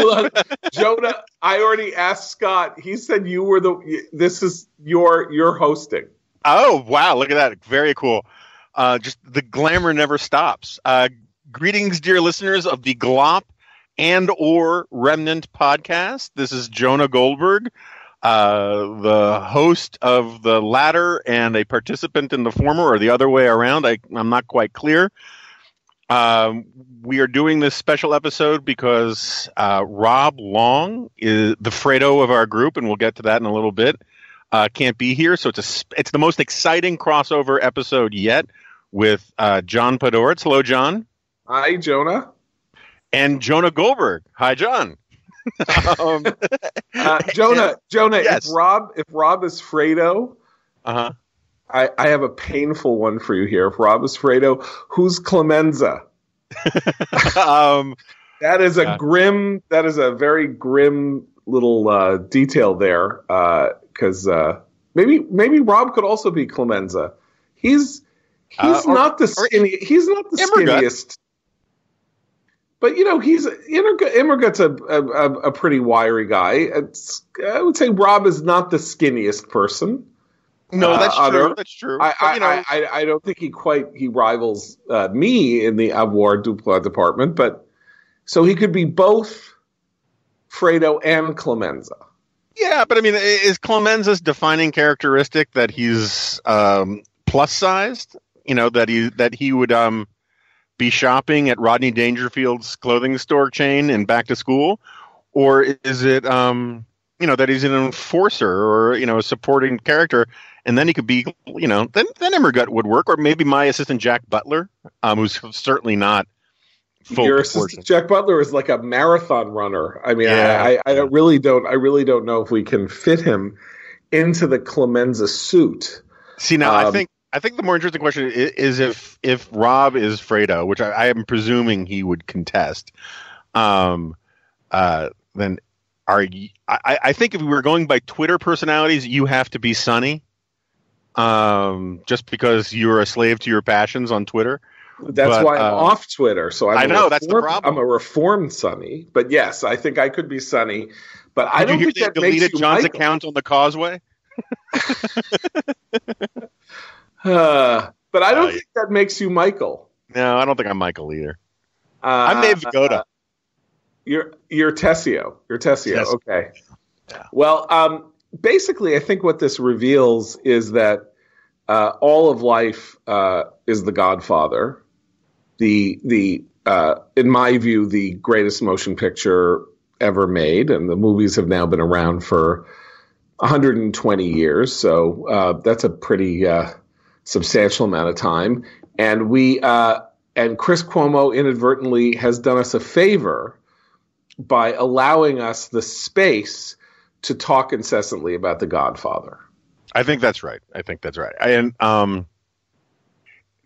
On. Jonah, I already asked Scott. He said you were the. This is your your hosting. Oh wow! Look at that. Very cool. Uh, just the glamour never stops. Uh, greetings, dear listeners of the Glop and or Remnant podcast. This is Jonah Goldberg, uh, the host of the latter and a participant in the former, or the other way around. I, I'm not quite clear. Um, we are doing this special episode because uh, Rob Long is the Fredo of our group, and we'll get to that in a little bit. Uh, can't be here, so it's a it's the most exciting crossover episode yet with uh, John Podhoretz. Hello, John, Hi, Jonah. and Jonah Goldberg. Hi, John. um, Uh, Jonah, Jonah. Yes. If Rob, if Rob is Fredo, uh-huh. I, I have a painful one for you here. Rob is Fredo, who's Clemenza? um, That is a Yeah. grim. That is a very grim little uh, detail there. Because uh, maybe maybe Rob could also be Clemenza. He's he's Uh, or- not the skinny. He's not the Immergut. skinniest. But you know he's Immergut, Immergut's a, a a a pretty wiry guy. It's, I would say Rob is not the skinniest person. No, Uh, that's other- true. That's true. I, But, you know, I, I, I don't think he quite he rivals uh, me in the avoirdupois department, but so he could be both Fredo and Clemenza. Yeah, but I mean, is Clemenza's defining characteristic that he's um, plus sized? You know that he that he would um, be shopping at Rodney Dangerfield's clothing store chain and back to school, or is it um, you know that he's an enforcer or you know a supporting character, and then he could be you know then then Emmergut would work, or maybe my assistant Jack Butler, um, who's certainly not full Your assistant Jack Butler is like a marathon runner. I mean, Yeah. I, I, I really don't I really don't know if we can fit him into the Clemenza suit. See now, I Um, think I think the more interesting question is, is if if Rob is Fredo, which I, I am presuming he would contest. Um, uh, then are you, I, I think if we were going by Twitter personalities, you have to be Sonny. Um, just because you're a slave to your passions on Twitter. That's But, why I'm uh, off Twitter. So I'm I know, that's the problem. I'm a reformed Sonny, but yes, I think I could be Sonny. But I Did don't think that makes deleted you John's Michael. account on the Causeway? Uh, but I don't Uh, think that makes you Michael. No, I don't think I'm Michael either. Uh, I'm Abe Vigoda. You're you're Tessio. You're Tessio. Yes. Okay. Yeah. Well, um, basically, I think what this reveals is that uh, all of life uh, is The Godfather. The the uh, in my view, the greatest motion picture ever made, and the movies have now been around for 120 years. So uh, that's a pretty uh, substantial amount of time. And we uh, and Chris Cuomo inadvertently has done us a favor by allowing us the space to talk incessantly about The Godfather. I think that's right. I think that's right. And um,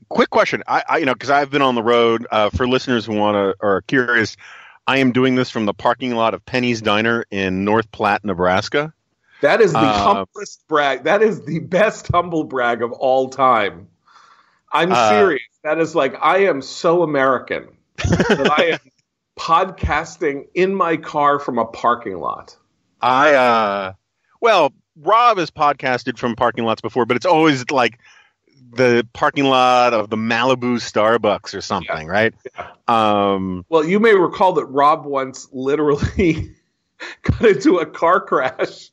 quick question. I, I you know because I've been on the road. Uh, for listeners who want to or are curious, I am doing this from the parking lot of Penny's Diner in North Platte, Nebraska. That is the Uh, humblest brag. That is the best humble brag of all time. I'm Uh, serious. That is like I am so American that I am podcasting in my car from a parking lot. I uh, well, Rob has podcasted from parking lots before, but it's always like the parking lot of the Malibu Starbucks or something, right? Um, Well, you may recall that Rob once literally got into a car crash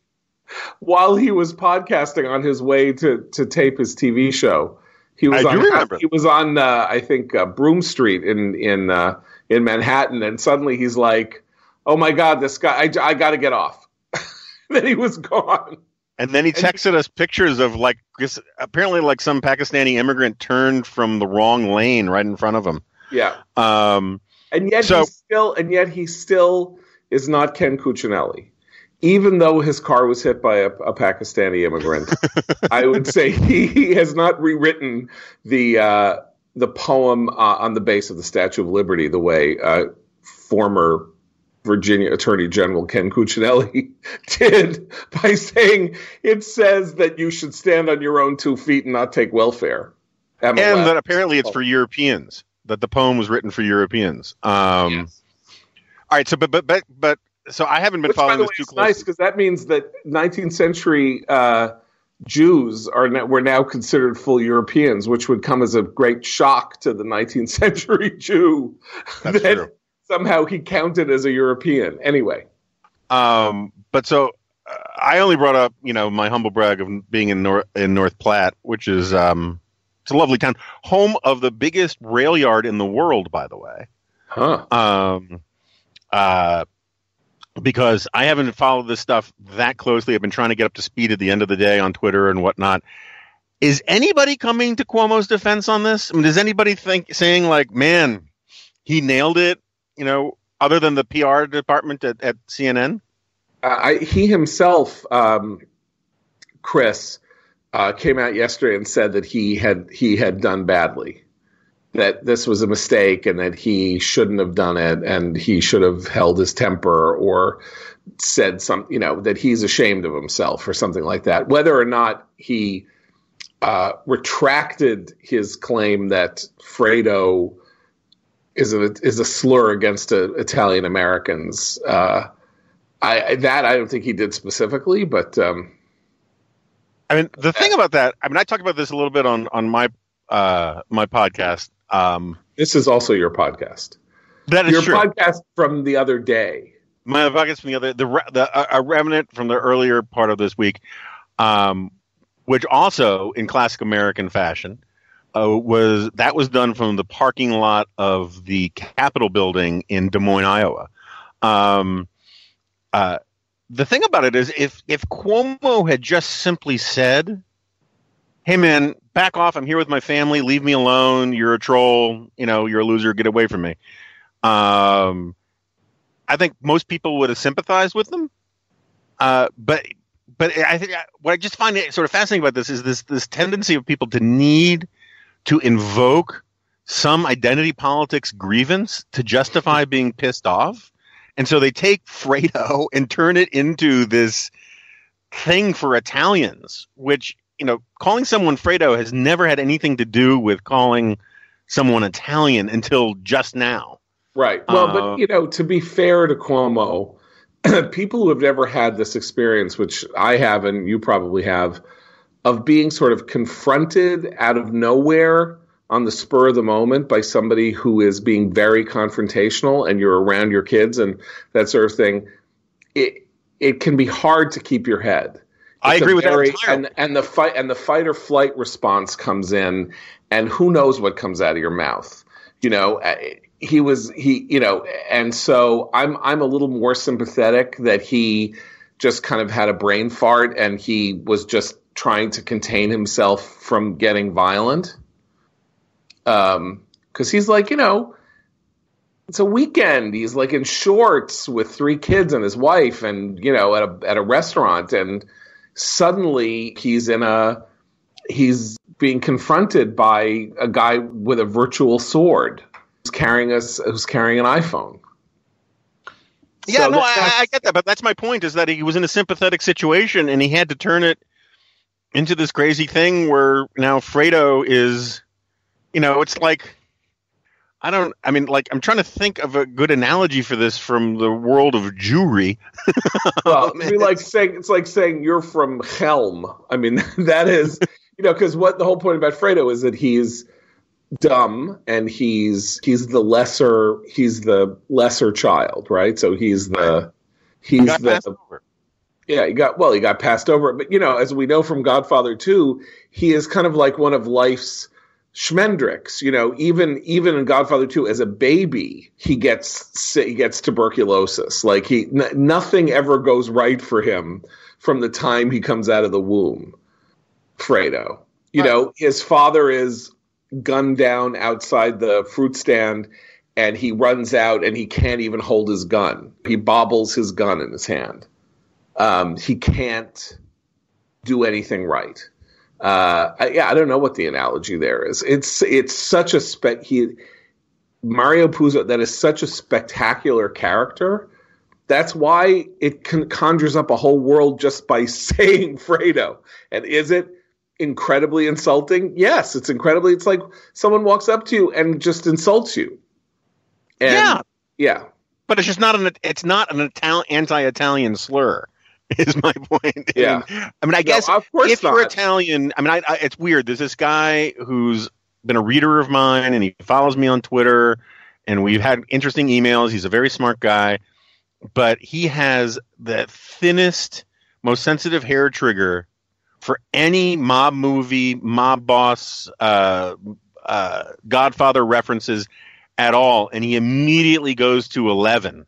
while he was podcasting on his way to to tape his TV show. He was I do on remember. he was on uh, I think uh, Broome Street in in uh, in Manhattan, and suddenly he's like, "Oh my God, this guy! I, I got to get off." then he was gone. And then he texted us pictures of like this, apparently like some Pakistani immigrant turned from the wrong lane right in front of him. Yeah, Um, and yet So- he still and yet he still is not Ken Cuccinelli. Even though his car was hit by a, a Pakistani immigrant, I would say he, he has not rewritten the uh, the poem uh, on the base of the Statue of Liberty the way uh, former Virginia Attorney General Ken Cuccinelli did by saying it says that you should stand on your own two feet and not take welfare. and that apparently it's for Europeans. That the poem was written for Europeans. Um, Yes. All right, so but but but but so I haven't been Which, by following this way, too closely. nice because that means that 19th century uh, Jews are now, were now considered full Europeans, which would come as a great shock to the 19th century Jew That's that true. Somehow he counted as a European. Anyway, Um, but so uh, I only brought up, you know, my humble brag of being in North in North Platte, which is um, it's a lovely town, home of the biggest rail yard in the world, by the way. huh? Um, uh, because I haven't followed this stuff that closely. I've been trying to get up to speed at the end of the day on Twitter and whatnot. Is anybody coming to Cuomo's defense on this? I mean, does anybody think saying like, "Man, he nailed it"? You know, other than the PR department at, at CNN. Uh, I, he himself, um, Chris, uh, came out yesterday and said that he had he had done badly, that this was a mistake, and that he shouldn't have done it, and he should have held his temper or said some, you know, that he's ashamed of himself or something like that. Whether or not he uh, retracted his claim that Fredo is a is a slur against uh, Italian Americans. Uh, I that I don't think he did specifically, but um, I mean, the thing about that, I mean, I talked about this a little bit on on my uh, my podcast. Um, this is also your podcast. that is Your true. podcast from the other day. my podcast from the other the the a, a remnant from the earlier part of this week, um, which also in classic American fashion uh, was that was done from the parking lot of the Capitol building in Des Moines, Iowa. Um, uh, the thing about it is, if if Cuomo had just simply said, "Hey man, back off! I'm here with my family. Leave me alone. You're a troll. You know, you're a loser. Get away from me." Um, I think most people would have sympathized with them. Uh, but but I think what I just find sort of fascinating about this is this this tendency of people to need to invoke some identity politics grievance to justify being pissed off, and so they take Fredo and turn it into this thing for Italians, which you know, calling someone Fredo has never had anything to do with calling someone Italian until just now. Right. Well, Uh, but you know, to be fair to Cuomo, people who have never had this experience, which I have and you probably have, of being sort of confronted out of nowhere on the spur of the moment by somebody who is being very confrontational and you're around your kids and that sort of thing, it it can be hard to keep your head. I It's a agree with very- that entirely. And, and the fight and the fight or flight response comes in, and who knows what comes out of your mouth. You know, uh, he was he. You know, and so I'm I'm a little more sympathetic that he just kind of had a brain fart and he was just trying to contain himself from getting violent. Um, because he's like, you know, it's a weekend. He's like in shorts with three kids and his wife, and you know, at a at a restaurant, and suddenly he's in a he's being confronted by a guy with a virtual sword who's carrying us who's carrying an iPhone. Yeah, So no, I, I get that, but that's my point: is that he was in a sympathetic situation and he had to turn it into this crazy thing where now Fredo is, you know, it's like I don't. I mean, like I'm trying to think of a good analogy for this from the world of Jewry. Well, man, like saying it's like saying you're from Chelm. I mean, that is you know because what the whole point about Fredo is that he's dumb and he's he's the lesser he's the lesser child, right? So he's the He's the over. Yeah, he got well, he got passed over. But you know, as we know from Godfather 2, he is kind of like one of life's schmendricks. You know, even even in Godfather 2, as a baby, he gets he gets tuberculosis. Like he n- nothing ever goes right for him from the time he comes out of the womb. Fredo. You Right. know, his father is gunned down outside the fruit stand and he runs out and he can't even hold his gun. He bobbles his gun in his hand. Um, he can't do anything right. Uh, I, yeah, I don't know what the analogy there is. It's it's such a spec. He Mario Puzo that is such a spectacular character. That's why it con- conjures up a whole world just by saying Fredo. And is it incredibly insulting? Yes, it's incredibly. It's like someone walks up to you and just insults you. And, Yeah. yeah. but it's just not an it's not an Ital- anti-Italian slur. Is my point. Yeah. I mean, I guess No, of course if you're. Italian, I mean, I, I, it's weird. There's this guy who's been a reader of mine, and he follows me on Twitter, and we've had interesting emails. He's a very smart guy, but he has the thinnest, most sensitive hair trigger for any mob movie, mob boss, uh, uh, Godfather references at all, and he immediately goes to eleven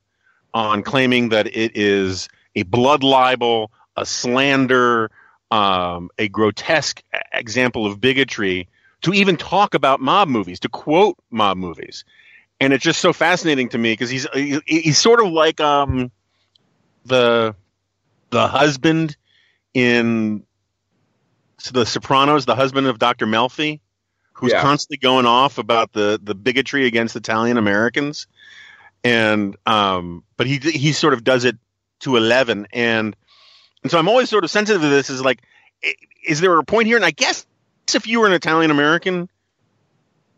on claiming that it is a blood libel, a slander, um, a grotesque example of bigotry to even talk about mob movies, to quote mob movies. And it's just so fascinating to me because he's he's sort of like um, the the husband in The Sopranos, the husband of Dr. Melfi, who's Yeah. constantly going off about the the bigotry against Italian Americans. And um, but he he sort of does it to eleven, and and so I'm always sort of sensitive to this. Is like, is there a point here? And I guess if you were an Italian American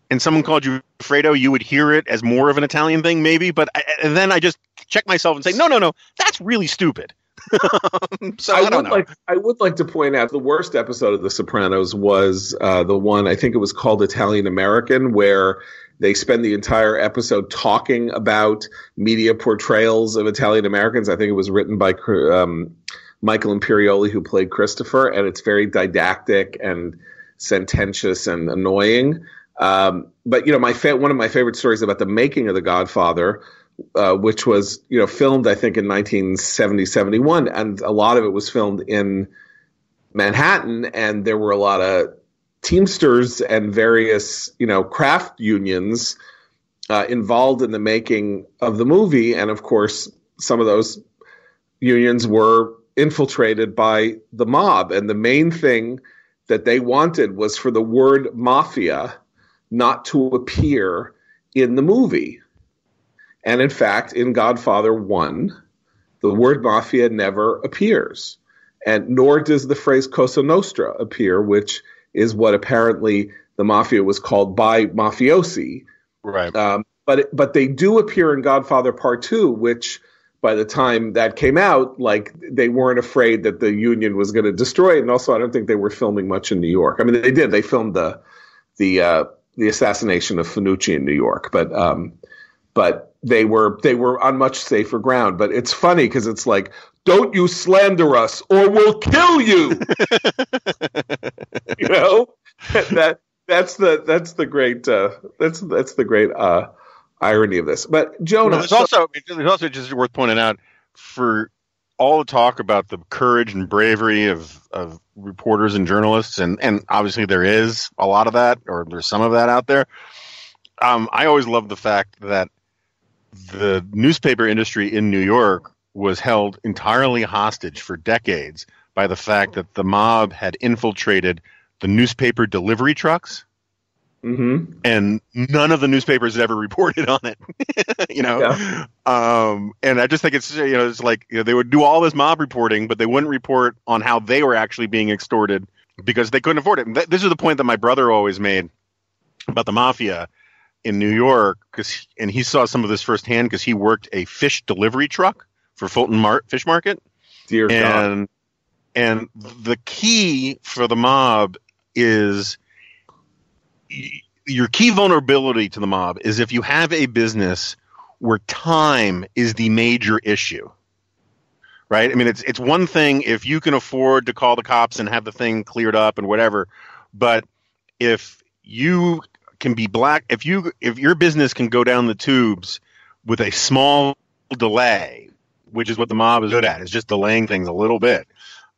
and someone called you Fredo, you would hear it as more of an Italian thing, maybe. But I, and then I just check myself and say, no, no, no, that's really stupid. so I, I, don't would know. like I would like to point out the worst episode of The Sopranos was uh, the one I think it was called Italian American, where they spend the entire episode talking about media portrayals of Italian Americans. I think it was written by um, Michael Imperioli, who played Christopher, and it's very didactic and sententious and annoying. Um, but you know, my fa- one of my favorite stories about the making of The Godfather uh, which was you know filmed I think in 1970 71 and a lot of it was filmed in Manhattan and there were a lot of teamsters and various you know craft unions uh, involved in the making of the movie and of course some of those unions were infiltrated by the mob and the main thing that they wanted was for the word mafia not to appear in the movie and in fact, in Godfather 1, the word mafia never appears. And nor does the phrase Cosa Nostra appear, which is what apparently the mafia was called by mafiosi. right. Um, but but they do appear in Godfather Part 2, which by the time that came out, like they weren't afraid that the union was going to destroy it. And also, I don't think they were filming much in New York. I mean, they did. They filmed the the uh, the assassination of Fanucci in New York, but um, but they were they were on much safer ground. But it's funny because it's like, don't you slander us or we'll kill you. you know that that's the that's the great uh, that's that's the great uh, irony of this. But Jonah, Well, there's also there's also just worth pointing out for all the talk about the courage and bravery of, of reporters and journalists, and, and obviously there is a lot of that, or there's some of that out there. Um, I always love the fact that the newspaper industry in New York was held entirely hostage for decades by the fact that the mob had infiltrated the newspaper delivery trucks Mhm. and none of the newspapers had ever reported on it. you know, um, and I just think it's you know it's like you know, they would do all this mob reporting, but they wouldn't report on how they were actually being extorted because they couldn't afford it. Th- this is the point that my brother always made about the mafia in New York, because and he saw some of this firsthand because he worked a fish delivery truck for Fulton Mar- Fish Market dear God, and and the key for the mob is your key vulnerability to the mob is if you have a business where time is the major issue right? I mean, it's it's one thing if you can afford to call the cops and have the thing cleared up and whatever, but if you can be black, if you if your business can go down the tubes with a small delay, which is what the mob is good at, is just delaying things a little bit.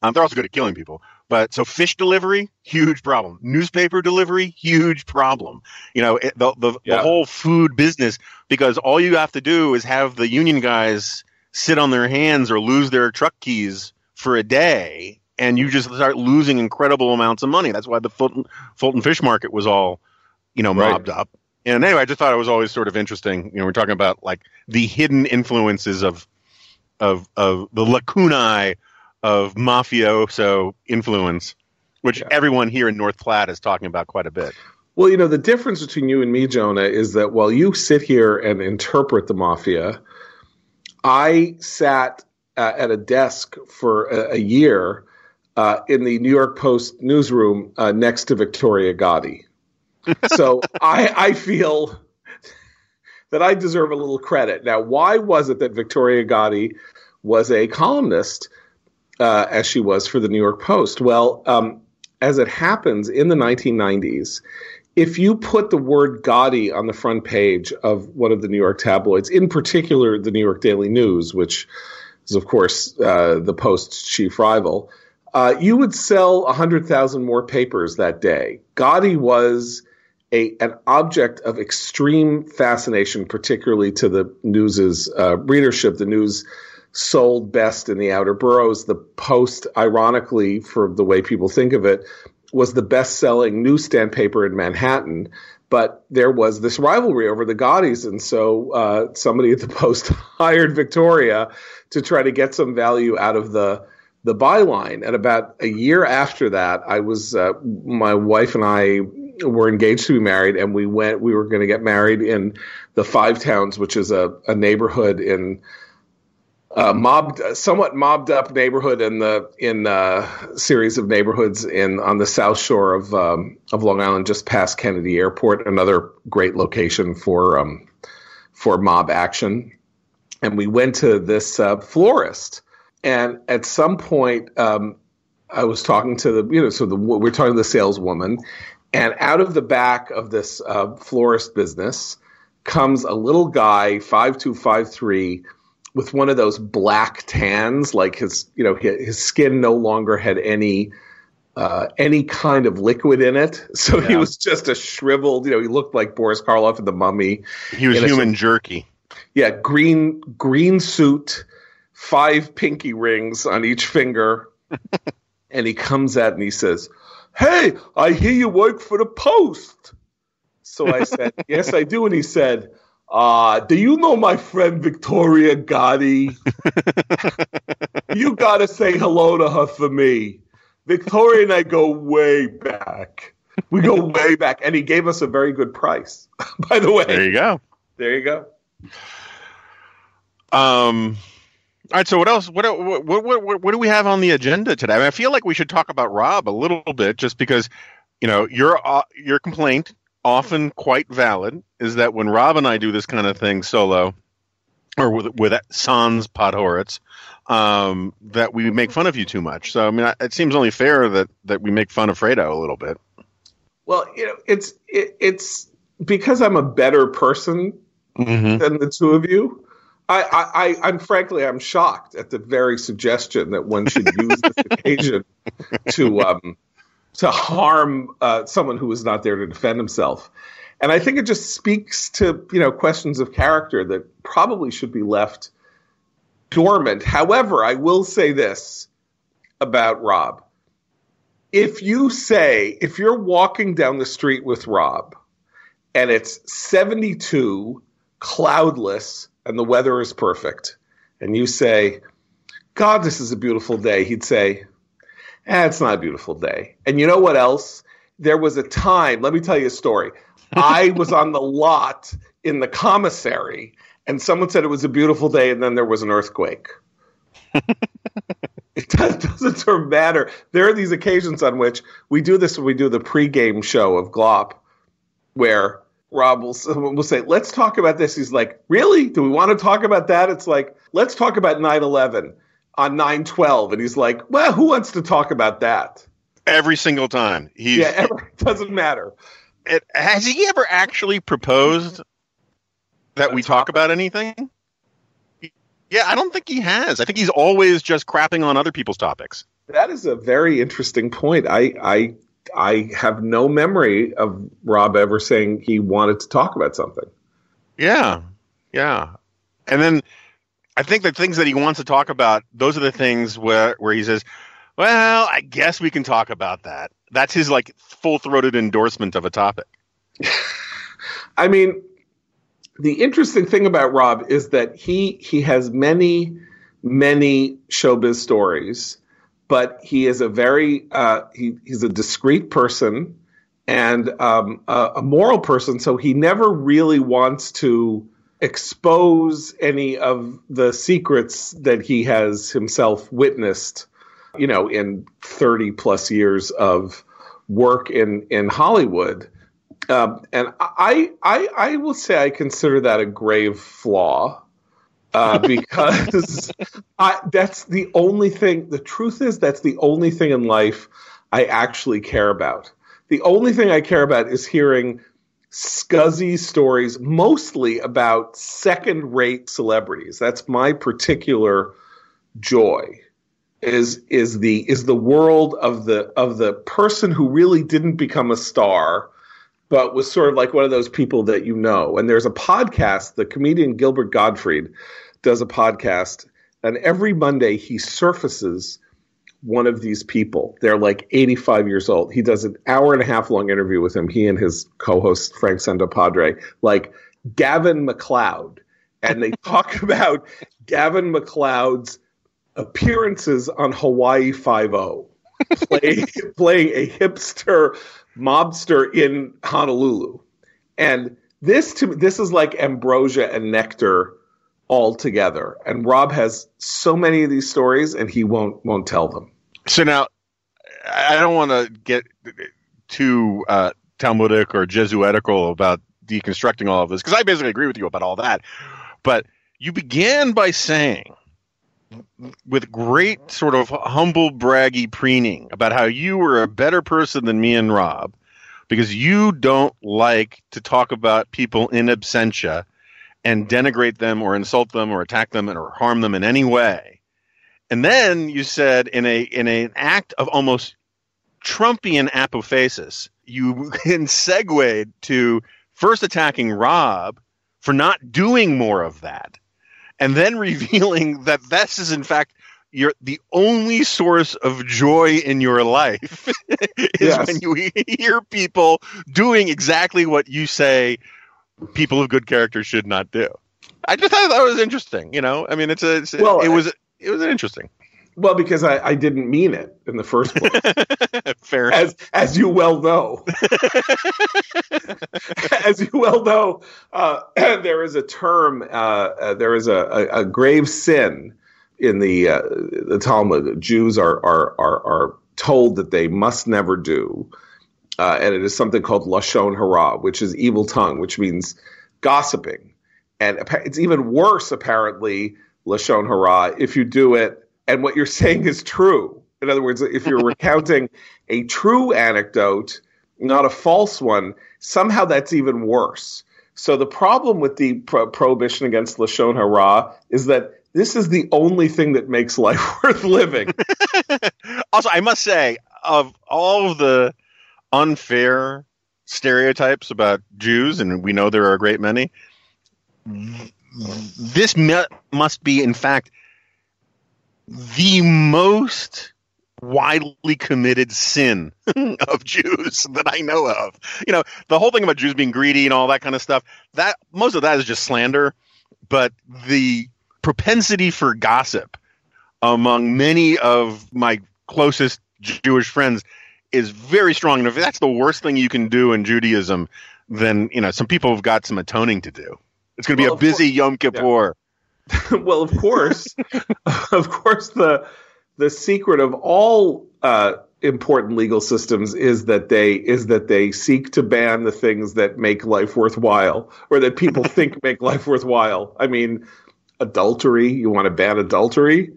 Um, they're also good at killing people. But so fish delivery, huge problem. Newspaper delivery, huge problem. You know, it, the the, Yeah. the whole food business because all you have to do is have the union guys sit on their hands or lose their truck keys for a day, and you just start losing incredible amounts of money. That's why the Fulton, Fulton Fish Market was all, you know, Right. mobbed up. And anyway, I just thought it was always sort of interesting. You know, we're talking about like the hidden influences of of of the lacunae of mafioso influence, which Yeah. everyone here in North Platte is talking about quite a bit. Well, you know, the difference between you and me, Jonah, is that while you sit here and interpret the mafia, I sat uh, at a desk for a, a year uh, in the New York Post newsroom uh, next to Victoria Gotti. So I, I feel that I deserve a little credit. Now, why was it that Victoria Gotti was a columnist uh, as she was for the New York Post? Well, um, as it happens in the 1990s, if you put the word Gotti on the front page of one of the New York tabloids, in particular the New York Daily News, which is, of course, uh, the Post's chief rival, uh, you would sell 100,000 more papers that day. Gotti was a, an object of extreme fascination, particularly to the news's uh, readership. The news sold best in the outer boroughs. The Post, ironically, for the way people think of it, was the best selling newsstand paper in Manhattan. But there was this rivalry over the Gottis. And so uh, somebody at the Post hired Victoria to try to get some value out of the the byline. And about a year after that, I was uh, my wife and I were engaged to be married, and we went. We were going to get married in the Five Towns, which is a, a neighborhood in a mobbed, somewhat mobbed up neighborhood in the in a series of neighborhoods in on the south shore of um, of Long Island, just past Kennedy Airport. Another great location for um, for mob action. And we went to this uh, florist, and at some point, um, I was talking to the you know so the we're talking to the saleswoman, and out of the back of this uh, florist business comes a little guy, five two five three with one of those black tans, like his, you know, his, his skin no longer had any uh, any kind of liquid in it, so he was just a shriveled. You know, he looked like Boris Karloff in The Mummy. He was In a human jerky. Yeah, green green suit, five pinky rings on each finger, and he comes out and he says, "Hey, I hear you work for the Post." So I said, "Yes, I do," and he said. Uh, do you know my friend Victoria Gotti? you gotta say hello to her for me. Victoria and I go way back. We go way back. And he gave us a very good price, by the way. There you go. There you go. Um, all right. So what else? What, what what what what do we have on the agenda today? I, mean, I feel like we should talk about Rob a little bit, just because you know your uh, your complaint, often quite valid, is that when Rob and I do this kind of thing solo, or with with Sans Podhoretz, um, that we make fun of you too much. So I mean, I- it seems only fair that that we make fun of Fredo a little bit. Well, you know, it's it, it's because I'm a better person Mm-hmm. than the two of you. I, I, I'm frankly, I'm shocked at the very suggestion that one should use this occasion to um, to harm uh, someone who is not there to defend himself. And I think it just speaks to you know questions of character that probably should be left dormant. However, I will say this about Rob. If you say, if you're walking down the street with Rob and it's 72, cloudless, and the weather is perfect, and you say, God, this is a beautiful day, he'd say, eh, it's not a beautiful day. And you know what else? There was a time, let me tell you a story. I was on the lot in the commissary, and someone said it was a beautiful day, and then there was an earthquake. it does, doesn't sort of matter. There are these occasions on which we do this when we do the pregame show of Glop, where Rob will, will say, Let's talk about this. He's like, Really? Do we want to talk about that? It's like, Let's talk about 9 11. on 912 and he's like, "Well, who wants to talk about that?" Every single time. He's, Yeah, ever, doesn't matter. it, has he ever actually proposed that we talk about anything? Yeah, I don't think he has. I think he's always just crapping on other people's topics. That is a very interesting point. I I I have no memory of Rob ever saying he wanted to talk about something. Yeah, yeah. And then I think the things that he wants to talk about, those are the things where where he says, "Well, I guess we can talk about that." That's his like full throated endorsement of a topic. I mean, the interesting thing about Rob is that he he has many many showbiz stories, but he is a very uh, he he's a discreet person and um, a, a moral person. So he never really wants to expose any of the secrets that he has himself witnessed. You know, in thirty plus years of work in in Hollywood. Um, and I, I, I will say I consider that a grave flaw uh, because I, that's the only thing. The truth is, that's the only thing in life I actually care about. The only thing I care about is hearing scuzzy stories, mostly about second-rate celebrities. That's my particular joy. Is is the is the world of the of the person who really didn't become a star but was sort of like one of those people that you know. And there's a podcast, the comedian Gilbert Gottfried does a podcast, and every Monday he surfaces one of these people. They're like 85 years old. He does an hour and a half long interview with him, he and his co host, Frank Santopadre, like Gavin MacLeod. And they talk about Gavin MacLeod's appearances on Hawaii Five O, play, playing a hipster mobster in Honolulu. And this to this is like ambrosia and nectar all together. And Rob has so many of these stories and he won't won't tell them. So now, I don't want to get too uh, Talmudic or Jesuitical about deconstructing all of this because I basically agree with you about all that. But you began by saying, with great sort of humble, braggy preening, about how you were a better person than me and Rob because you don't like to talk about people in absentia and denigrate them or insult them or attack them or harm them in any way. And then you said in a in an act of almost Trumpian apophasis, you then segued to first attacking Rob for not doing more of that, and then revealing that this is in fact your the only source of joy in your life is Yes. when you hear people doing exactly what you say people of good character should not do. I just thought that was interesting. You know, I mean, it's a, it's Well, it was it was interesting. Well, because I, I didn't mean it in the first place, Fair. as as you well know. as you well know, uh, there is a term, uh, uh, there is a, a, a grave sin in the uh, the Talmud. Jews are, are are are told that they must never do, uh, and it is something called lashon hara, which is evil tongue, which means gossiping, and it's even worse apparently lashon hara if you do it and what you're saying is true. In other words, if you're recounting a true anecdote, not a false one, somehow that's even worse. So the problem with the pro- prohibition against lashon hara is that this is the only thing that makes life worth living. also, I must say, of all of the unfair stereotypes about Jews, and we know there are a great many, this mu- must be, in fact, the most widely committed sin of Jews that I know of. You know, the whole thing about Jews being greedy and all that kind of stuff, that most of that is just slander, but the propensity for gossip among many of my closest Jewish friends is very strong. And if that's the worst thing you can do in Judaism, then you know some people have got some atoning to do. It's going to be Well, a busy Yom Kippur. well, of course, of course, the the secret of all uh, important legal systems is that they is that they seek to ban the things that make life worthwhile, or that people think make life worthwhile. I mean, adultery. You want to ban adultery?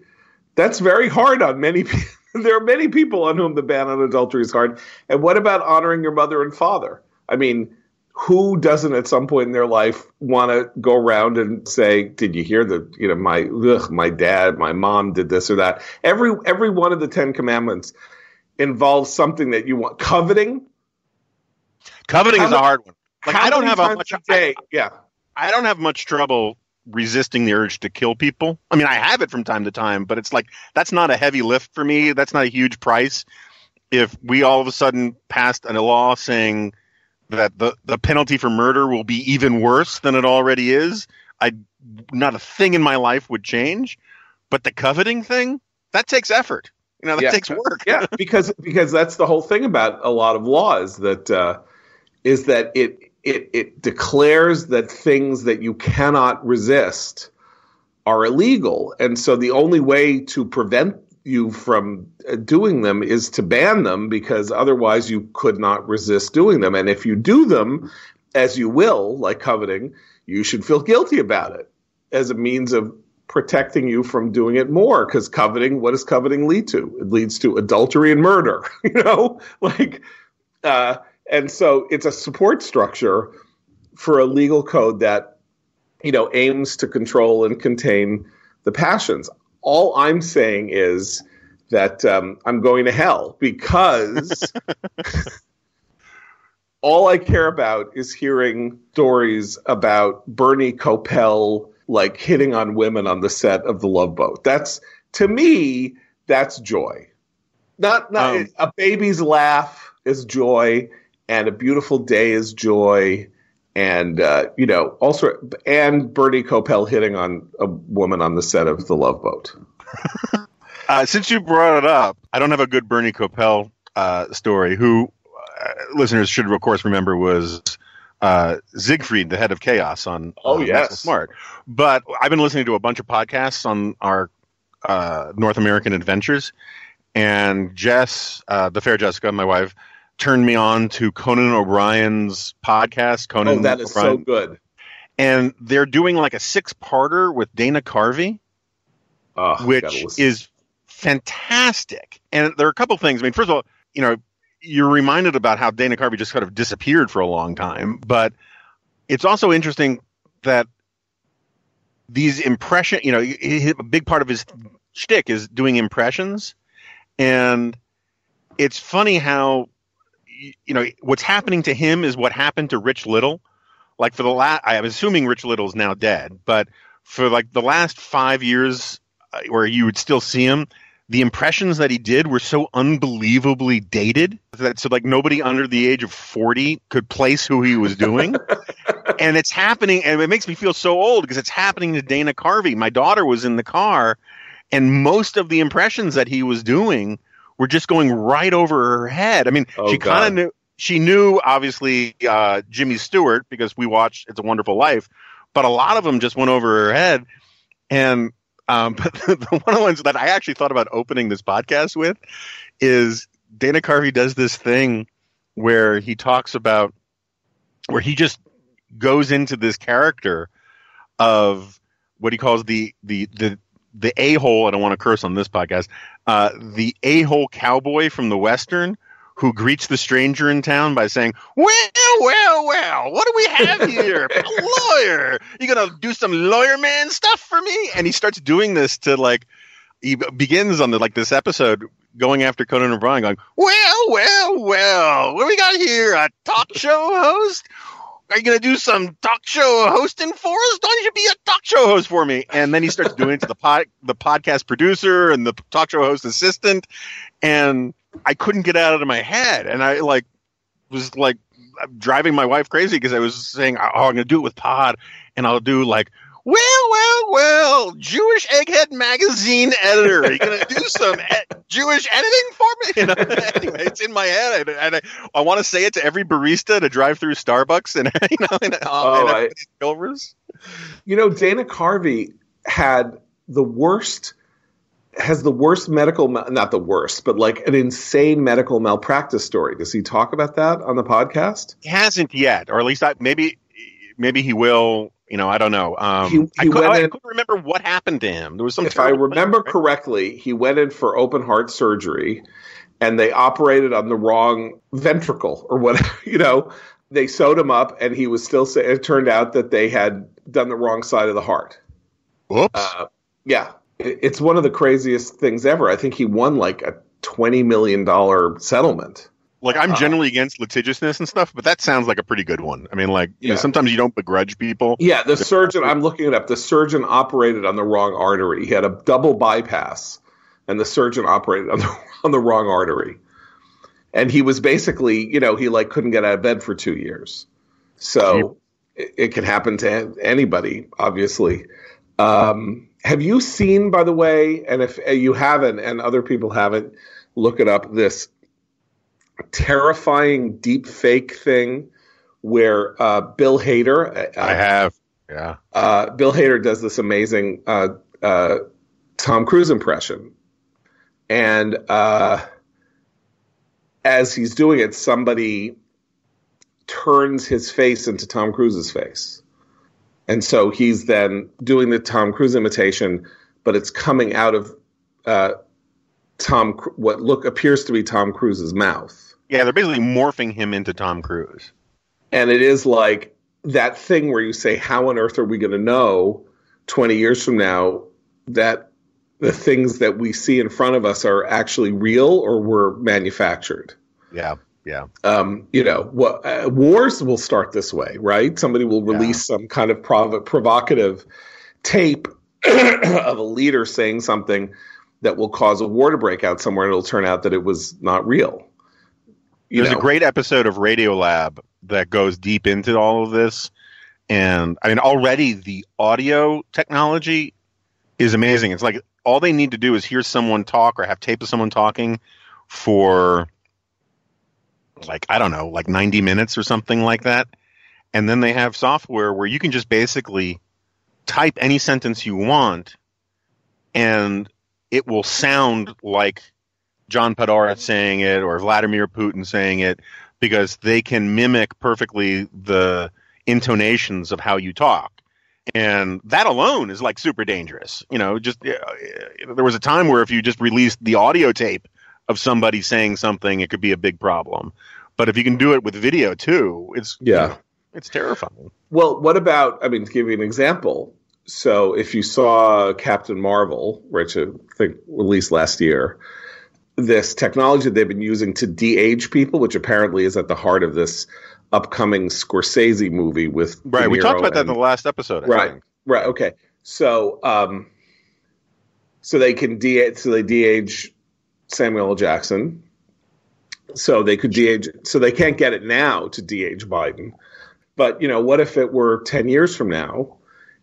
That's very hard on many people. there are many people on whom the ban on adultery is hard. And what about honoring your mother and father? I mean, who doesn't at some point in their life want to go around and say, "Did you hear the you know my ugh, my dad, my mom did this or that?" Every every one of the Ten Commandments involves something that you want. Coveting. Coveting How is a hard one. Like I don't have a much. a day. yeah. I don't have much trouble resisting the urge to kill people. I mean, I have it from time to time, but it's like that's not a heavy lift for me. That's not a huge price. If we all of a sudden passed a law saying that the, the penalty for murder will be even worse than it already is, I not a thing in my life would change. But the coveting thing, that takes effort. You know, that Yeah. takes work. yeah, because because that's the whole thing about a lot of laws that uh, is that it it it declares that things that you cannot resist are illegal, and so the only way to prevent you from doing them is to ban them because otherwise you could not resist doing them, and if you do them, as you will, like coveting, you should feel guilty about it as a means of protecting you from doing it more because coveting what does coveting lead to? It leads to adultery and murder you know? Like uh, and so it's a support structure for a legal code that you know aims to control and contain the passions all i'm saying is that um, i'm going to hell because all I care about is hearing stories about Bernie Kopell like hitting on women on the set of the Love Boat. That's to me, that's joy. Not not Um, a baby's laugh is joy, and a beautiful day is joy, and uh, you know also and Bernie Kopell hitting on a woman on the set of the Love Boat. Uh, since you brought it up, I don't have a good Bernie Kopell uh, story. Who uh, listeners should, of course, remember was uh, Siegfried, the head of KAOS on Oh, yes. Smart. But I've been listening to a bunch of podcasts on our uh, North American adventures, and Jess, uh, the fair Jessica, my wife, turned me on to Conan O'Brien's podcast. Conan Oh, that is so O'Brien, good. and they're doing like a six-parter with Dana Carvey Oh, which is fantastic. And there are a couple things. I mean, first of all, you know, you're reminded about how Dana Carvey just kind of disappeared for a long time, but it's also interesting that these impression, you know, a big part of his shtick is doing impressions, and it's funny how you know what's happening to him is what happened to Rich Little. Like for the last, I'm assuming Rich Little is now dead, but for like the last five years, uh, where you would still see him, the impressions that he did were so unbelievably dated that so like nobody under the age of 40 could place who he was doing. and it's happening, and it makes me feel so old because it's happening to Dana Carvey. My daughter was in the car, and most of the impressions that he was doing were just going right over her head. I mean, Oh, she kind of knew. She knew obviously uh, Jimmy Stewart because we watched It's a Wonderful Life, but a lot of them just went over her head. And um, but the, one of the ones that I actually thought about opening this podcast with is Dana Carvey does this thing where he talks about where he just goes into this character of what he calls the the the the a hole. I don't want to curse on this podcast. Uh, the a hole cowboy from the western who greets the stranger in town by saying, "Well, well, well, what do we have here? A lawyer? You gonna do some lawyer man stuff for me?" And he starts doing this to like he begins on the like this episode going after Conan O'Brien, going, "Well, well, well, what do we got here? A talk show host? Are you gonna do some talk show hosting for us? Don't you be a talk show host for me?" And then he starts doing it to the pod, the podcast producer and the talk show host assistant, and I couldn't get out of my head, and I like was like driving my wife crazy because I was saying, "Oh, I'm gonna do it with Pod, and I'll do like." Well, well, well, Jewish Egghead magazine editor. Are you gonna do some e- Jewish editing for me? You know, anyway, it's in my head, and, and I, I want to say it to every barista to drive through Starbucks and you know, and, uh, Oh, and I- You know, Dana Carvey had the worst, has the worst medical, not the worst, but like an insane medical malpractice story. Does he talk about that on the podcast? He hasn't yet, or at least I, maybe maybe he will. You know, I don't know. Um, He- he I, could, went I in- couldn't remember what happened to him. There was some. if I terrible thing, remember correctly, he went in for open heart surgery and they operated on the wrong ventricle or whatever, you know. They sewed him up and he was still it turned out that they had done the wrong side of the heart. Whoops. Uh, yeah, it- it's one of the craziest things ever. I think he won like a 20 million dollar settlement. Like I'm uh, generally against litigiousness and stuff, but that sounds like a pretty good one. I mean, like you know, sometimes you don't begrudge people. Yeah, the surgeon, I'm looking it up. The surgeon operated on the wrong artery. He had a double bypass, and the surgeon operated on the, on the wrong artery. And he was basically, you know, he like couldn't get out of bed for two years. So it, it can happen to anybody, obviously. Um, have you seen, by the way, and if you haven't and other people haven't, look it up, this terrifying deep fake thing where uh, Bill Hader, uh, I have. Yeah. uh, Bill Hader does this amazing uh, uh, Tom Cruise impression, and uh, as he's doing it, somebody turns his face into Tom Cruise's face, and so he's then doing the Tom Cruise imitation, but it's coming out of uh, Tom what look appears to be Tom Cruise's mouth Yeah, they're basically morphing him into Tom Cruise. and it is like that thing where you say how on earth are we going to know 20 years from now that the things that we see in front of us are actually real or were manufactured Yeah. Yeah. um, you know what uh, wars will start this way right somebody will release some kind of prov- provocative tape of a leader saying something that will cause a war to break out somewhere and it'll turn out that it was not real There's know? a great episode of Radiolab that goes deep into all of this. And I mean, already the audio technology is amazing. It's like all they need to do is hear someone talk or have tape of someone talking for like, I don't know, like 90 minutes or something like that. And then they have software where you can just basically type any sentence you want and it will sound like John Podhoretz saying it or Vladimir Putin saying it because they can mimic perfectly the intonations of how you talk. And that alone is like super dangerous. You know, just uh, there was a time where if you just released the audio tape of somebody saying something, it could be a big problem. But if you can do it with video too, it's you Yeah. know, it's terrifying. Well, what about? I mean, to give you an example. So, if you saw Captain Marvel, which I think released last year, this technology that they've been using to de-age people, which apparently is at the heart of this upcoming Scorsese movie with De Right. We talked about that in the last episode. I right think. right okay so um so they can de so they de-age samuel L. jackson so they could de-age so they can't get it now to de-age biden but you know what if it were 10 years from now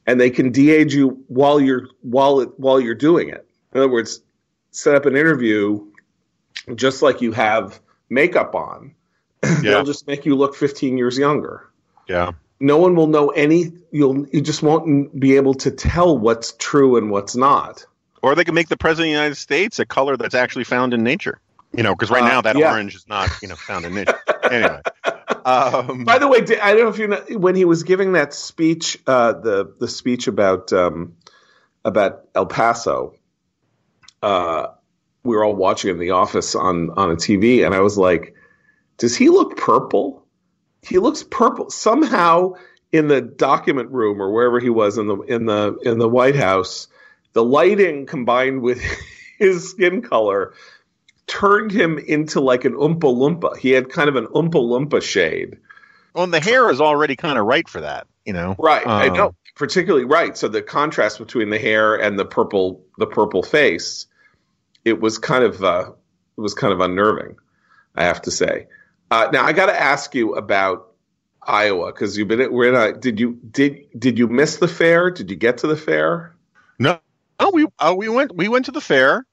and they can de-age you while you're while it while you're doing it in other words set up an interview just like you have makeup on Yeah. they'll just make you look 15 years younger Yeah. no one will know any you'll you just won't be able to tell what's true and what's not Or they can make the president of the United States a color that's actually found in nature. You know, because right Uh, now that yeah. orange is not, you know, found in nature. anyway. Um, by the way i don't know if you know when he was giving that speech uh, the the speech about um, about el paso uh, we were all watching in the office on on a tv and i was like does he look purple he looks purple somehow in the document room or wherever he was in the in the in the white house the lighting combined with his skin color turned him into like an Oompa Loompa. He had kind of an Oompa Loompa shade. well, and the hair is already kind of right for that, you know. Right. I Um, know. Particularly right. So the contrast between the hair and the purple the purple face, it was kind of uh, it was kind of unnerving, I have to say. Uh, now I got to ask you about Iowa because you've been we're in a, did you did did you miss the fair? Did you get to the fair? No, oh, we uh, we went we went to the fair.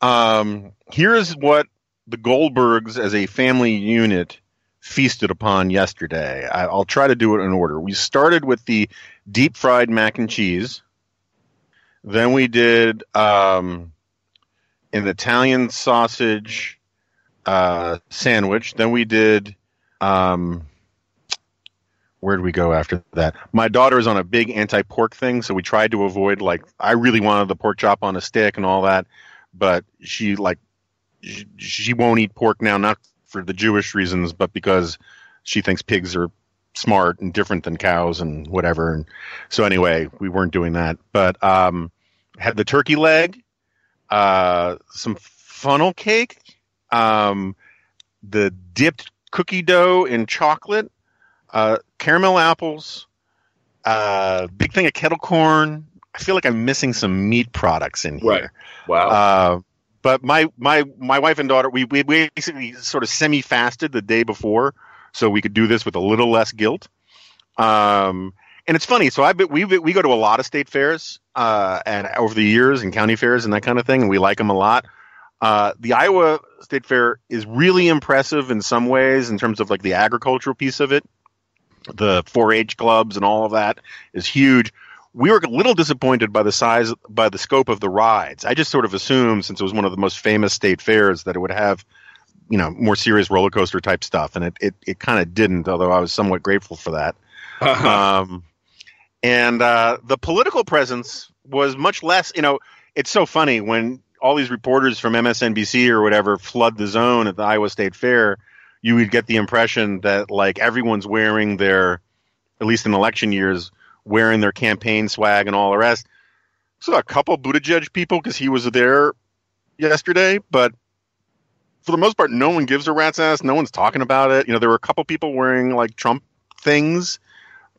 Um, here is what the Goldbergs as a family unit feasted upon yesterday. I, I'll try to do it in order. We started with the deep fried mac and cheese. Then we did um, an Italian sausage uh, sandwich. Then we did um, where did we go after that? My daughter is on a big anti-pork thing, so we tried to avoid like I really wanted the pork chop on a stick and all that, but she like she, she won't eat pork now, not for the Jewish reasons, but because she thinks pigs are smart and different than cows and whatever. And so anyway, we weren't doing that, but um, had the turkey leg, uh, some funnel cake, um, the dipped cookie dough in chocolate, uh, caramel apples, uh, big thing of kettle corn. I feel like I'm missing some meat products in here. Right. Wow. Uh, but my my my wife and daughter, we we basically sort of semi fasted the day before, so we could do this with a little less guilt. Um, and it's funny. So I we we go to a lot of state fairs, uh, and over the years and county fairs and that kind of thing, and we like them a lot. Uh, the Iowa State Fair is really impressive in some ways in terms of like the agricultural piece of it. The 4-H clubs and all of that is huge. We were a little disappointed by the size, by the scope of the rides. I just sort of assumed, since it was one of the most famous state fairs, that it would have, you know, more serious roller coaster type stuff, and it it, it kind of didn't. Although I was somewhat grateful for that. Um, and uh, the political presence was much less. You know, it's so funny when all these reporters from MSNBC or whatever flood the zone at the Iowa State Fair. You would get the impression that like everyone's wearing their, at least in election years, wearing their campaign swag and all the rest. So a couple Buttigieg people because he was there yesterday, but for the most part, no one gives a rat's ass. No one's talking about it. You know, there were a couple people wearing like Trump things,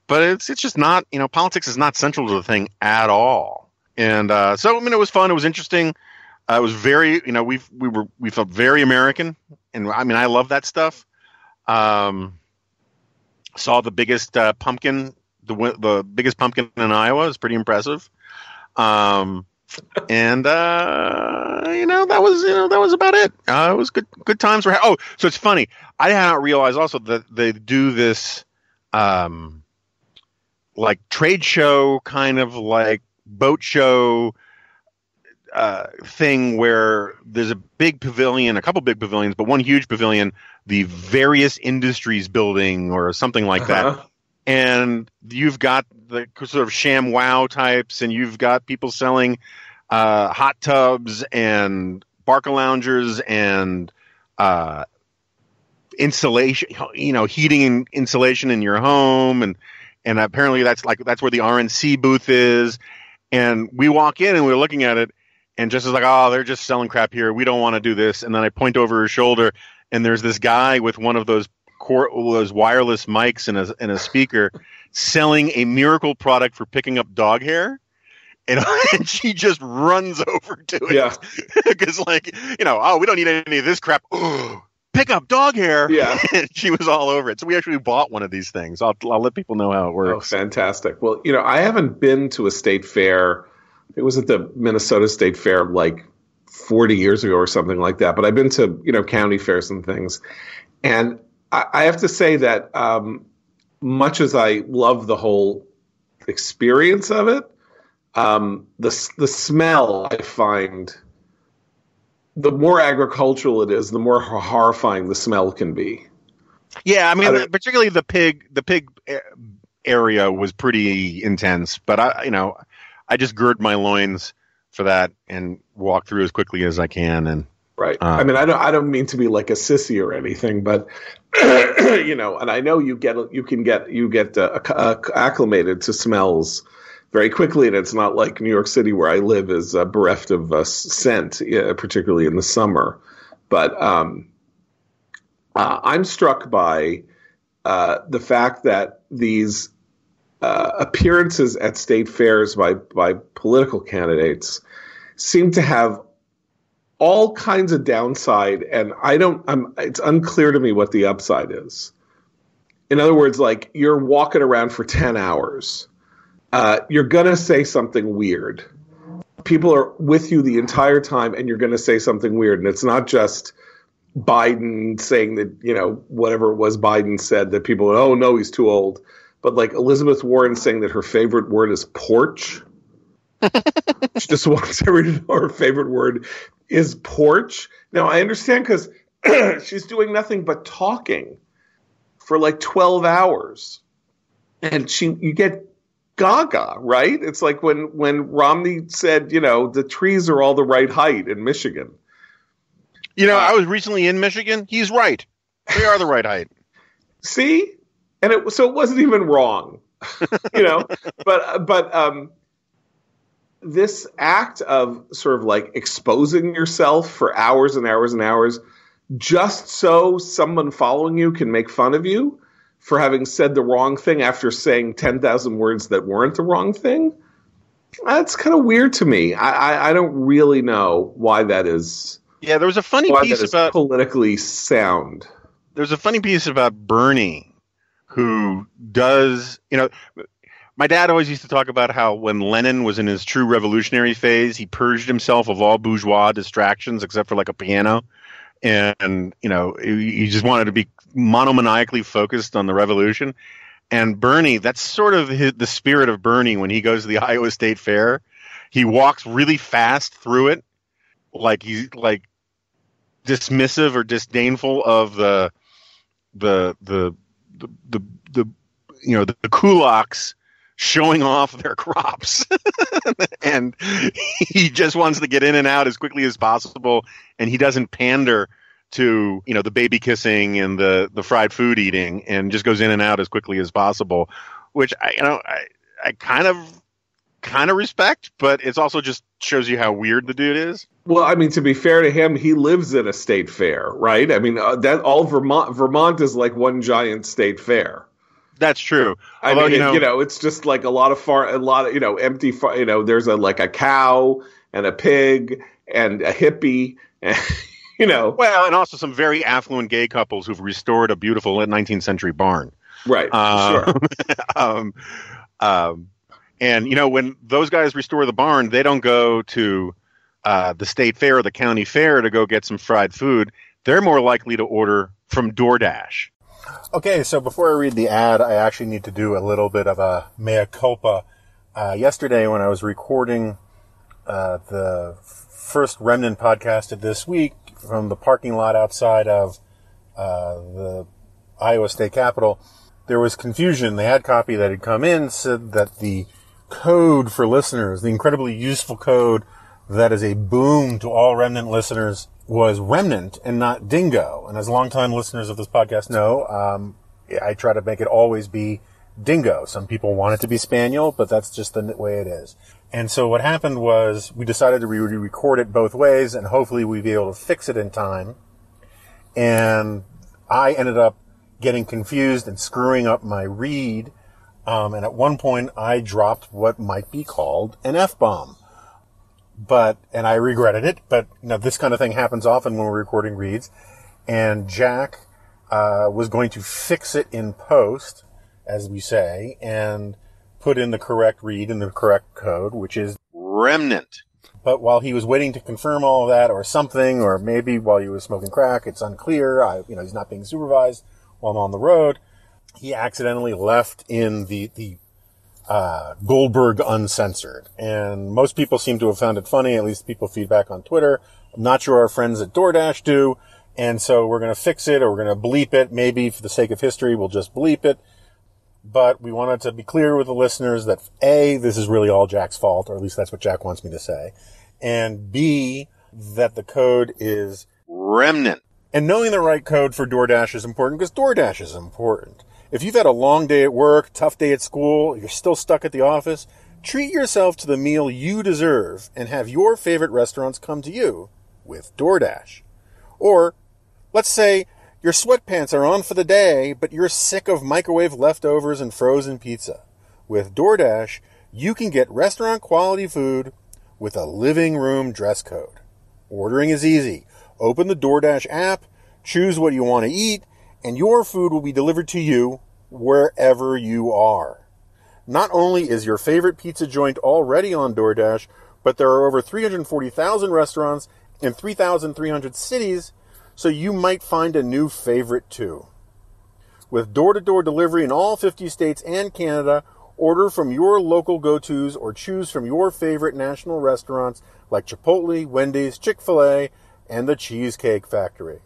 but it's it's just not. You know, politics is not central to the thing at all. And uh, so, I mean, it was fun. It was interesting. Uh, it was very, you know, we we were we felt very American, and I mean, I love that stuff. Um, saw the biggest uh, pumpkin, the the biggest pumpkin in Iowa. Was pretty impressive. Um, and uh, you know that was you know that was about it. Uh, it was good good times. Were ha- oh, so it's funny. I did not realize also that they do this um, like trade show kind of like boat show uh, thing where there's a big pavilion, a couple big pavilions, but one huge pavilion, the various industries building or something like Uh-huh. that. And you've got the sort of ShamWow types, and you've got people selling uh, hot tubs and Barcaloungers and uh, insulation, you know, heating and insulation in your home, and and apparently that's like that's where the RNC booth is. And we walk in and we're looking at it, and just is like, oh, they're just selling crap here. We don't want to do this. And then I point over her shoulder, and there's this guy with one of those cor- those wireless mics and a and a speaker selling a miracle product for picking up dog hair. And, and she just runs over to it Yeah. because, like, you know, oh, we don't need any of this crap. Pick up dog hair. Yeah. and she was all over it. So we actually bought one of these things. I'll, I'll let people know how it Oh, works. fantastic. Well, you know, I haven't been to a state fair. It was at the Minnesota State Fair like 40 years ago or something like that. But I've been to, you know, county fairs and things. And I, I have to say that um, much as I love the whole experience of it, um, the, the smell I find, the more agricultural it is, the more horrifying the smell can be. Yeah, I mean, I particularly the pig, the pig area was pretty intense. But I, you know, I just gird my loins for that and walk through as quickly as I can. And Right. Uh, I mean, I don't. I don't mean to be like a sissy or anything, but you know, and I know you get you can get you get uh, acc- uh, acclimated to smells very quickly, and it's not like New York City where I live is uh, bereft of uh, scent, yeah, particularly in the summer. But um, uh, I'm struck by uh, the fact that these uh, appearances at state fairs by by political candidates seem to have all kinds of downside and i don't i'm it's unclear to me what the upside is in other words like you're walking around for 10 hours uh, you're gonna say something weird people are with you the entire time and you're gonna say something weird and it's not just biden saying that you know whatever it was biden said that people oh no he's too old but like elizabeth warren saying that her favorite word is porch she just wants everyone to know her favorite word is porch. Now I understand because she's doing nothing but talking for like twelve hours. and she you get gaga, right? It's like when when Romney said, you know, the trees are all the right height in Michigan. You know, I was recently in Michigan. He's right. They are the right height. See, and it so it wasn't even wrong, you know. but but um, this act of sort of like exposing yourself for hours and hours and hours, just so someone following you can make fun of you for having said the wrong thing after saying ten thousand words that weren't the wrong thing. That's kind of weird to me. I, I I don't really know why that is. Yeah, there was a funny piece about politically sound. there's a funny piece about Bernie, who does you know. My dad always used to talk about how when Lenin was in his true revolutionary phase, he purged himself of all bourgeois distractions except for like a piano, and you know he just wanted to be monomaniacally focused on the revolution. And Bernie, that's sort of his, the spirit of Bernie when he goes to the Iowa State Fair. He walks really fast through it, like he's like dismissive or disdainful of the the the the the, the you know the, the kulaks showing off their crops and he just wants to get in and out as quickly as possible and he doesn't pander to you know the baby kissing and the the fried food eating and just goes in and out as quickly as possible which i you know i i kind of kind of respect but it's also just shows you how weird the dude is Well, I mean, to be fair to him, he lives at a state fair, right? I mean, uh, that all Vermont Vermont is like one giant state fair. that's true I Although, mean, you know- it's just like a lot of far, a lot of you know, empty. Far, you know, there's a like a cow and a pig and a hippie, and you know, Well, and also some very affluent gay couples who've restored a beautiful 19th century barn. right? Um, sure. um, um, and you know, when those guys restore the barn, they don't go to uh, the state fair or the county fair to go get some fried food. They're more likely to order from DoorDash. Okay, so before I read the ad, I actually need to do a little bit of a mea culpa. Uh, yesterday, when I was recording uh, the first Remnant podcast of this week from the parking lot outside of uh, the Iowa State Capitol, there was confusion. They had copy that had come in said that the code for listeners, the incredibly useful code that is a boon to all Remnant listeners, was Remnant and not Dingo. And as longtime listeners of this podcast know, um, I try to make it always be Dingo. Some people want it to be Spaniel, but that's just the way it is. And so what happened was we decided to re-record it both ways, and hopefully we'd be able to fix it in time. And I ended up getting confused and screwing up my read. Um, and at one point, I dropped what might be called an F bomb. But, and I regretted it, but you this kind of thing happens often when we're recording reads. And Jack, uh, was going to fix it in post, as we say, and put in the correct read and the correct code, which is Remnant. but while he was waiting to confirm all of that or something, or maybe while he was smoking crack, it's unclear. I, you know, he's not being supervised while I'm on the road. He accidentally left in the, the, uh, Goldberg uncensored. And most people seem to have found it funny, at least people feedback on Twitter. I'm not sure our friends at DoorDash do. And so we're going to fix it or we're going to bleep it. Maybe for the sake of history, we'll just bleep it but we wanted to be clear with the listeners that A, this is really all Jack's fault, or at least that's what Jack wants me to say. And B, that the code is, Remnant. and knowing the right code for DoorDash is important because DoorDash is important. If you've had a long day at work, tough day at school, you're still stuck at the office, treat yourself to the meal you deserve and have your favorite restaurants come to you with DoorDash. Or, let's say your sweatpants are on for the day, but you're sick of microwave leftovers and frozen pizza. With DoorDash, you can get restaurant quality food with a living room dress code. Ordering is easy. Open the DoorDash app, choose what you want to eat, and your food will be delivered to you wherever you are. Not only is your favorite pizza joint already on DoorDash, but there are over 340,000 restaurants in 3,300 cities, so you might find a new favorite too. With door to door delivery in all 50 states and Canada, order from your local go tos or choose from your favorite national restaurants like Chipotle, Wendy's, Chick fil A, and the Cheesecake Factory.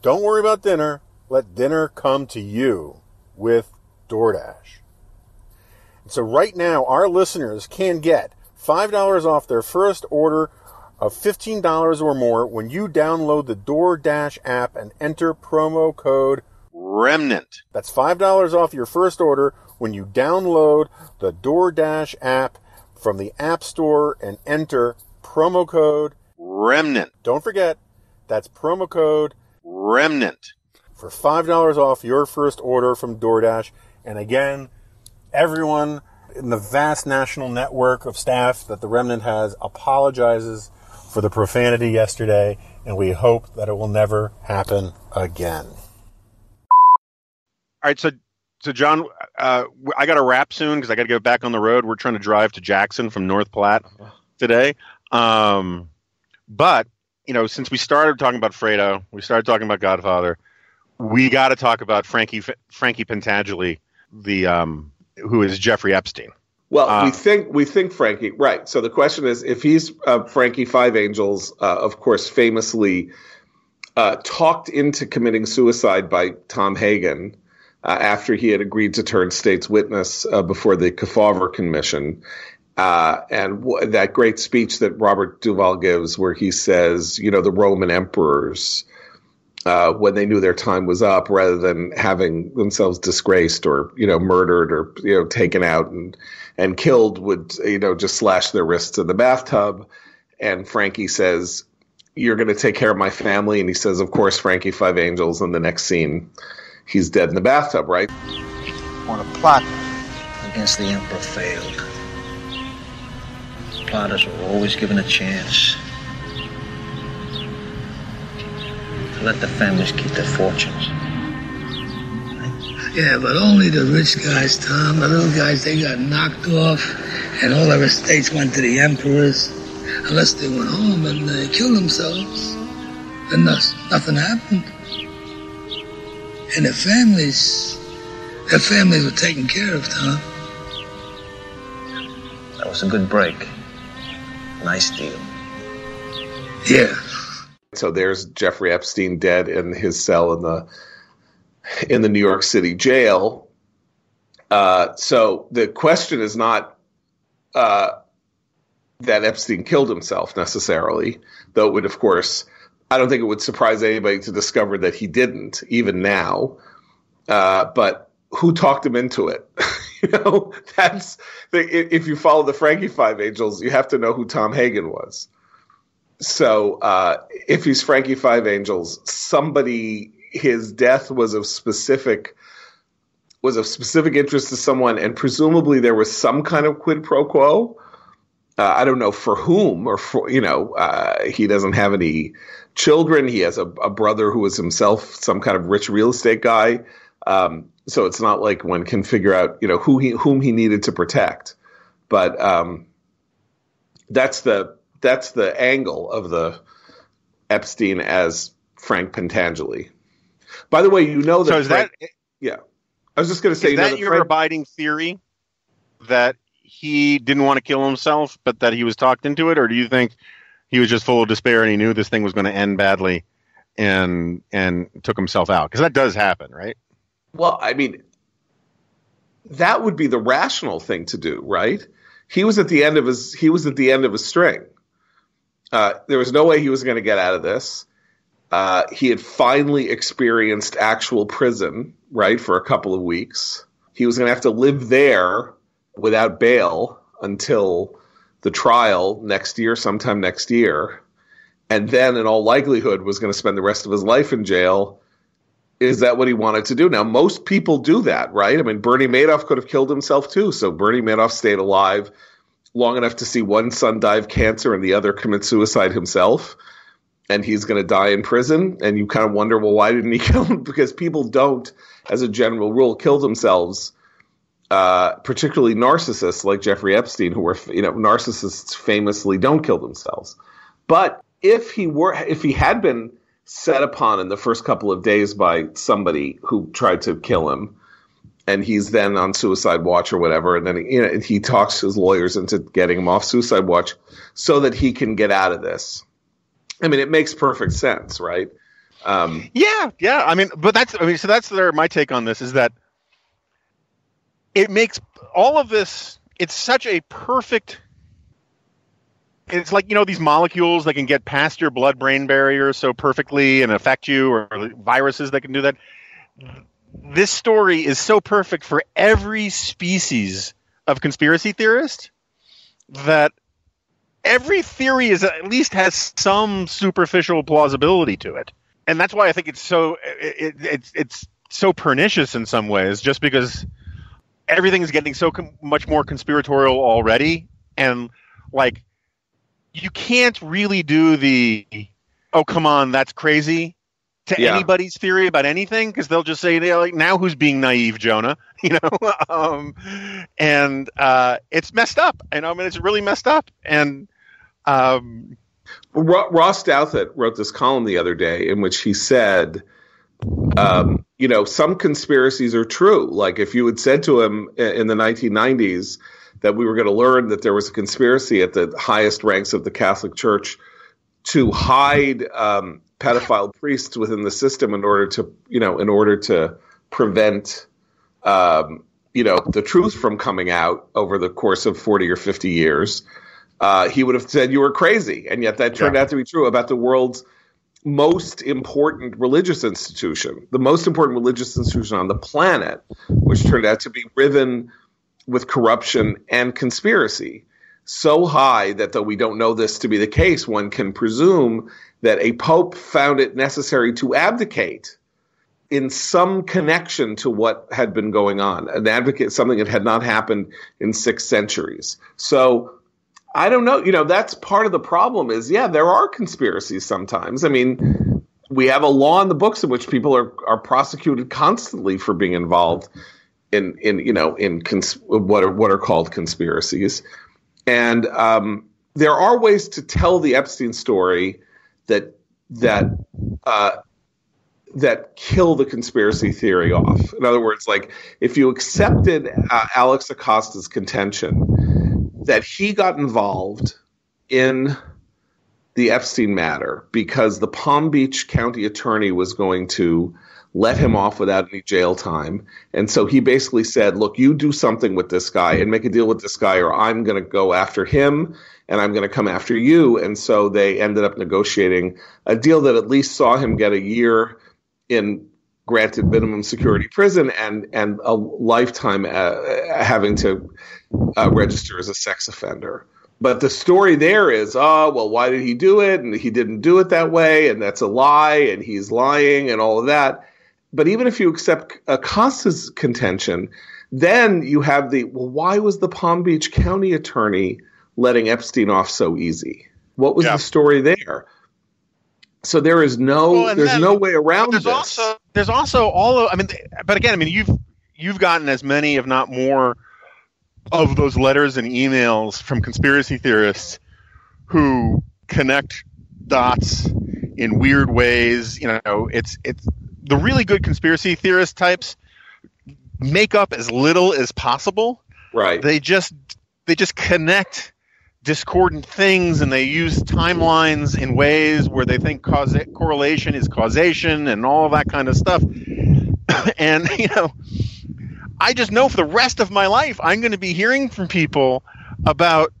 Don't worry about dinner, let dinner come to you with DoorDash. So right now, our listeners can get $5 off their first order of $15 or more when you download the DoorDash app and enter promo code Remnant. That's $5 off your first order when you download the DoorDash app from the App Store and enter promo code. Remnant. Don't forget, that's promo code Remnant. for $5 off your first order from DoorDash. And again, everyone in the vast national network of staff that the Remnant has apologizes for the profanity yesterday, and we hope that it will never happen again. All right, so so John, uh, I got to wrap soon because I got to get back on the road. We're trying to drive to Jackson from North Platte today. Um, but you know, since we started talking about Fredo, we started talking about Godfather. We got to talk about Frankie Frankie Pentangeli, the um, who is Jeffrey Epstein. Well, Uh, we think we think Frankie, right? So the question is, if he's uh, Frankie Five Angels, uh, of course, famously uh, talked into committing suicide by Tom Hagen uh, after he had agreed to turn state's witness uh, before the Kefauver Commission, uh, and w- that great speech that Robert Duvall gives, where he says, you know, the Roman emperors. Uh, when they knew their time was up, rather than having themselves disgraced or you know murdered or you know taken out and and killed, would you know just slash their wrists in the bathtub. And Frankie says, "You're going to take care of my family," and he says, "Of course, Frankie Five Angels." And the next scene, he's dead in the bathtub, right? when a plot against the emperor failed. Plotters were always given a chance let the families keep their fortunes. Yeah, but only the rich guys, Tom. The little guys, they got knocked off, and all their estates went to the emperors. Unless they went home and uh, killed themselves, then nothing happened. And their families, their families were taken care of, Tom. That was a good break. Nice deal. Yeah. So there's Jeffrey Epstein dead in his cell in the in the New York City jail. Uh, so the question is not uh, that Epstein killed himself necessarily, though it would, of course, I don't think it would surprise anybody to discover that he didn't, even now. Uh, but who talked him into it? you know, that's the, if you follow the Frankie Five Angels, you have to know who Tom Hagen was. So uh, if he's Frankie Five Angels, somebody his death was of specific was of specific interest to someone, and presumably there was some kind of quid pro quo. Uh, I don't know for whom or for you know uh, he doesn't have any children. He has a, a brother who is himself some kind of rich real estate guy. Um, so it's not like one can figure out you know who he whom he needed to protect. But um, that's the that's the angle of the Epstein as Frank Pentangeli. By the way, you know that. So is that yeah? I was just going to say, is you know, that that your Frank- abiding theory that he didn't want to kill himself, but that he was talked into it, or do you think he was just full of despair and he knew this thing was going to end badly and and took himself out? Because that does happen, right? Well, I mean, that would be the rational thing to do, right? He was at the end of his he was at the end of his string. Uh, there was no way he was going to get out of this. Uh, he had finally experienced actual prison, right, for a couple of weeks. He was going to have to live there without bail until the trial next year, sometime next year. And then, in all likelihood, was going to spend the rest of his life in jail is that what he wanted to do? Now, most people do that, right? I mean, Bernie Madoff could have killed himself too. So Bernie Madoff stayed alive long enough to see one son die of cancer and the other commit suicide himself. And he's going to die in prison. And you kind of wonder, well, why didn't he kill him? Because people don't, as a general rule, kill themselves. Uh, particularly narcissists like Jeffrey Epstein, who were, you know, narcissists famously don't kill themselves. But if he were, if he had been set upon in the first couple of days by somebody who tried to kill him, and he's then on suicide watch or whatever, and then you know he talks his lawyers into getting him off suicide watch so that he can get out of this. I mean, it makes perfect sense, right? Um, Yeah, yeah. I mean, but that's I mean, so that's their, my take on this is that it makes all of this. It's such a perfect. It's like you know these molecules that can get past your blood-brain barrier so perfectly and affect you, or viruses that can do that. This story is so perfect for every species of conspiracy theorist that every theory is at least has some superficial plausibility to it, and that's why I think it's so it, it, it's it's so pernicious in some ways, just because everything is getting so com- much more conspiratorial already, and like you can't really do the oh come on that's crazy to Yeah. anybody's theory about anything because they'll just say they're like now who's being naive Jonah you know um, and uh, it's messed up and I mean it's really messed up and um, Ross Douthat wrote this column the other day in which he said, um, you know, some conspiracies are true. Like if you had said to him in the 1990s that we were going to learn that there was a conspiracy at the highest ranks of the Catholic Church to hide um, pedophile priests within the system in order to, you know, in order to prevent, um, you know, the truth from coming out over the course of 40 or 50 years uh, he would have said you were crazy. And yet that turned out to be true about the world's most important religious institution, the most important religious institution on the planet, which turned out to be riven with corruption and conspiracy. So high that though we don't know this to be the case, one can presume that a pope found it necessary to abdicate in some connection to what had been going on, an advocate, something that had not happened in six centuries. So I don't know. You know, that's part of the problem is, yeah, there are conspiracies sometimes. I mean, we have a law in the books in which people are, are prosecuted constantly for being involved in, in you know, in cons- what are, what are called conspiracies. And um, there are ways to tell the Epstein story that, that, uh, that kill the conspiracy theory off. In other words, like if you accepted uh, Alex Acosta's contention that he got involved in the Epstein matter because the Palm Beach County attorney was going to let him off without any jail time. And so he basically said, Look, you do something with this guy and make a deal with this guy, or I'm going to go after him and I'm going to come after you. And so they ended up negotiating a deal that at least saw him get a year in granted minimum security prison and and a lifetime uh, having to uh, register as a sex offender. But the story there is, oh, well, why did he do it? And he didn't do it that way, and that's a lie, and he's lying, and all of that. But even if you accept Acosta's contention, then you have the, well, why was the Palm Beach County attorney letting Epstein off so easy? What was Yeah. the story there? So there is no, Well, there's then no way around there's this. also there's also all of I mean, but again, I mean, you've you've gotten as many, if not more, of those letters and emails from conspiracy theorists who connect dots in weird ways. You know, it's it's the really good conspiracy theorist types make up as little as possible. right. They just they just connect discordant things and they use timelines in ways where they think cause correlation is causation and all that kind of stuff. and you know, I just know for the rest of my life I'm going to be hearing from people about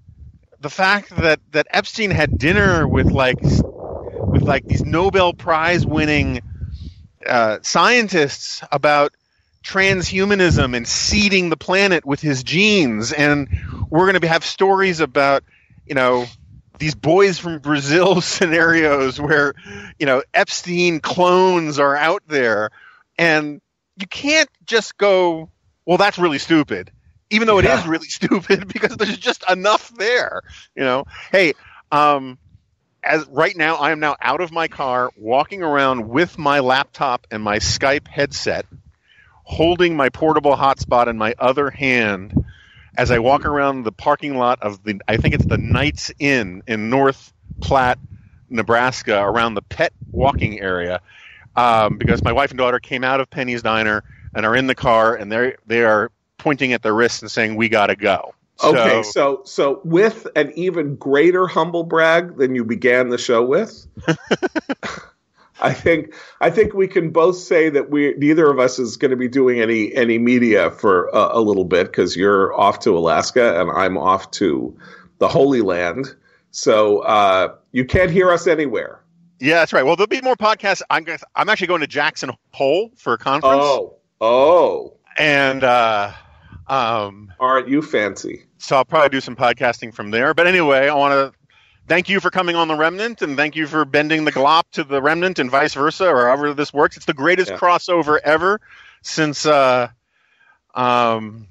the fact that that Epstein had dinner with like with like these Nobel Prize winning uh, scientists about transhumanism and seeding the planet with his genes and we're going to have stories about you know these boys from Brazil scenarios where you know Epstein clones are out there and you can't just go well that's really stupid even though it Yeah. is really stupid because there's just enough there you know hey um as right now I am now out of my car walking around with my laptop and my Skype headset holding my portable hotspot in my other hand as I walk around the parking lot of the I think it's the Knights Inn in North Platte, Nebraska, around the pet walking area, um, because my wife and daughter came out of Penny's Diner and are in the car and they they are pointing at their wrists and saying we gotta go. Okay, So- so so with an even greater humble brag than you began the show with, I think I think we can both say that we neither of us is going to be doing any any media for a, a little bit because you're off to Alaska and I'm off to the Holy Land. So uh, you can't hear us anywhere. Yeah, that's right. Well, there'll be more podcasts. I'm gonna, I'm actually going to Jackson Hole for a conference. Oh, oh, and uh, um, aren't you fancy? So I'll probably do some podcasting from there. But anyway, I want to thank you for coming on the Remnant, and thank you for bending the GLoP to the Remnant, and vice versa, or however this works. It's the greatest Yeah. crossover ever since, uh, um,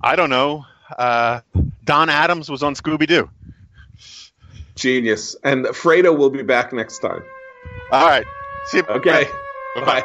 I don't know, uh, Don Adams was on Scooby Doo. Genius. And Fredo will be back next time. All right, see you. Okay. Bye. Bye.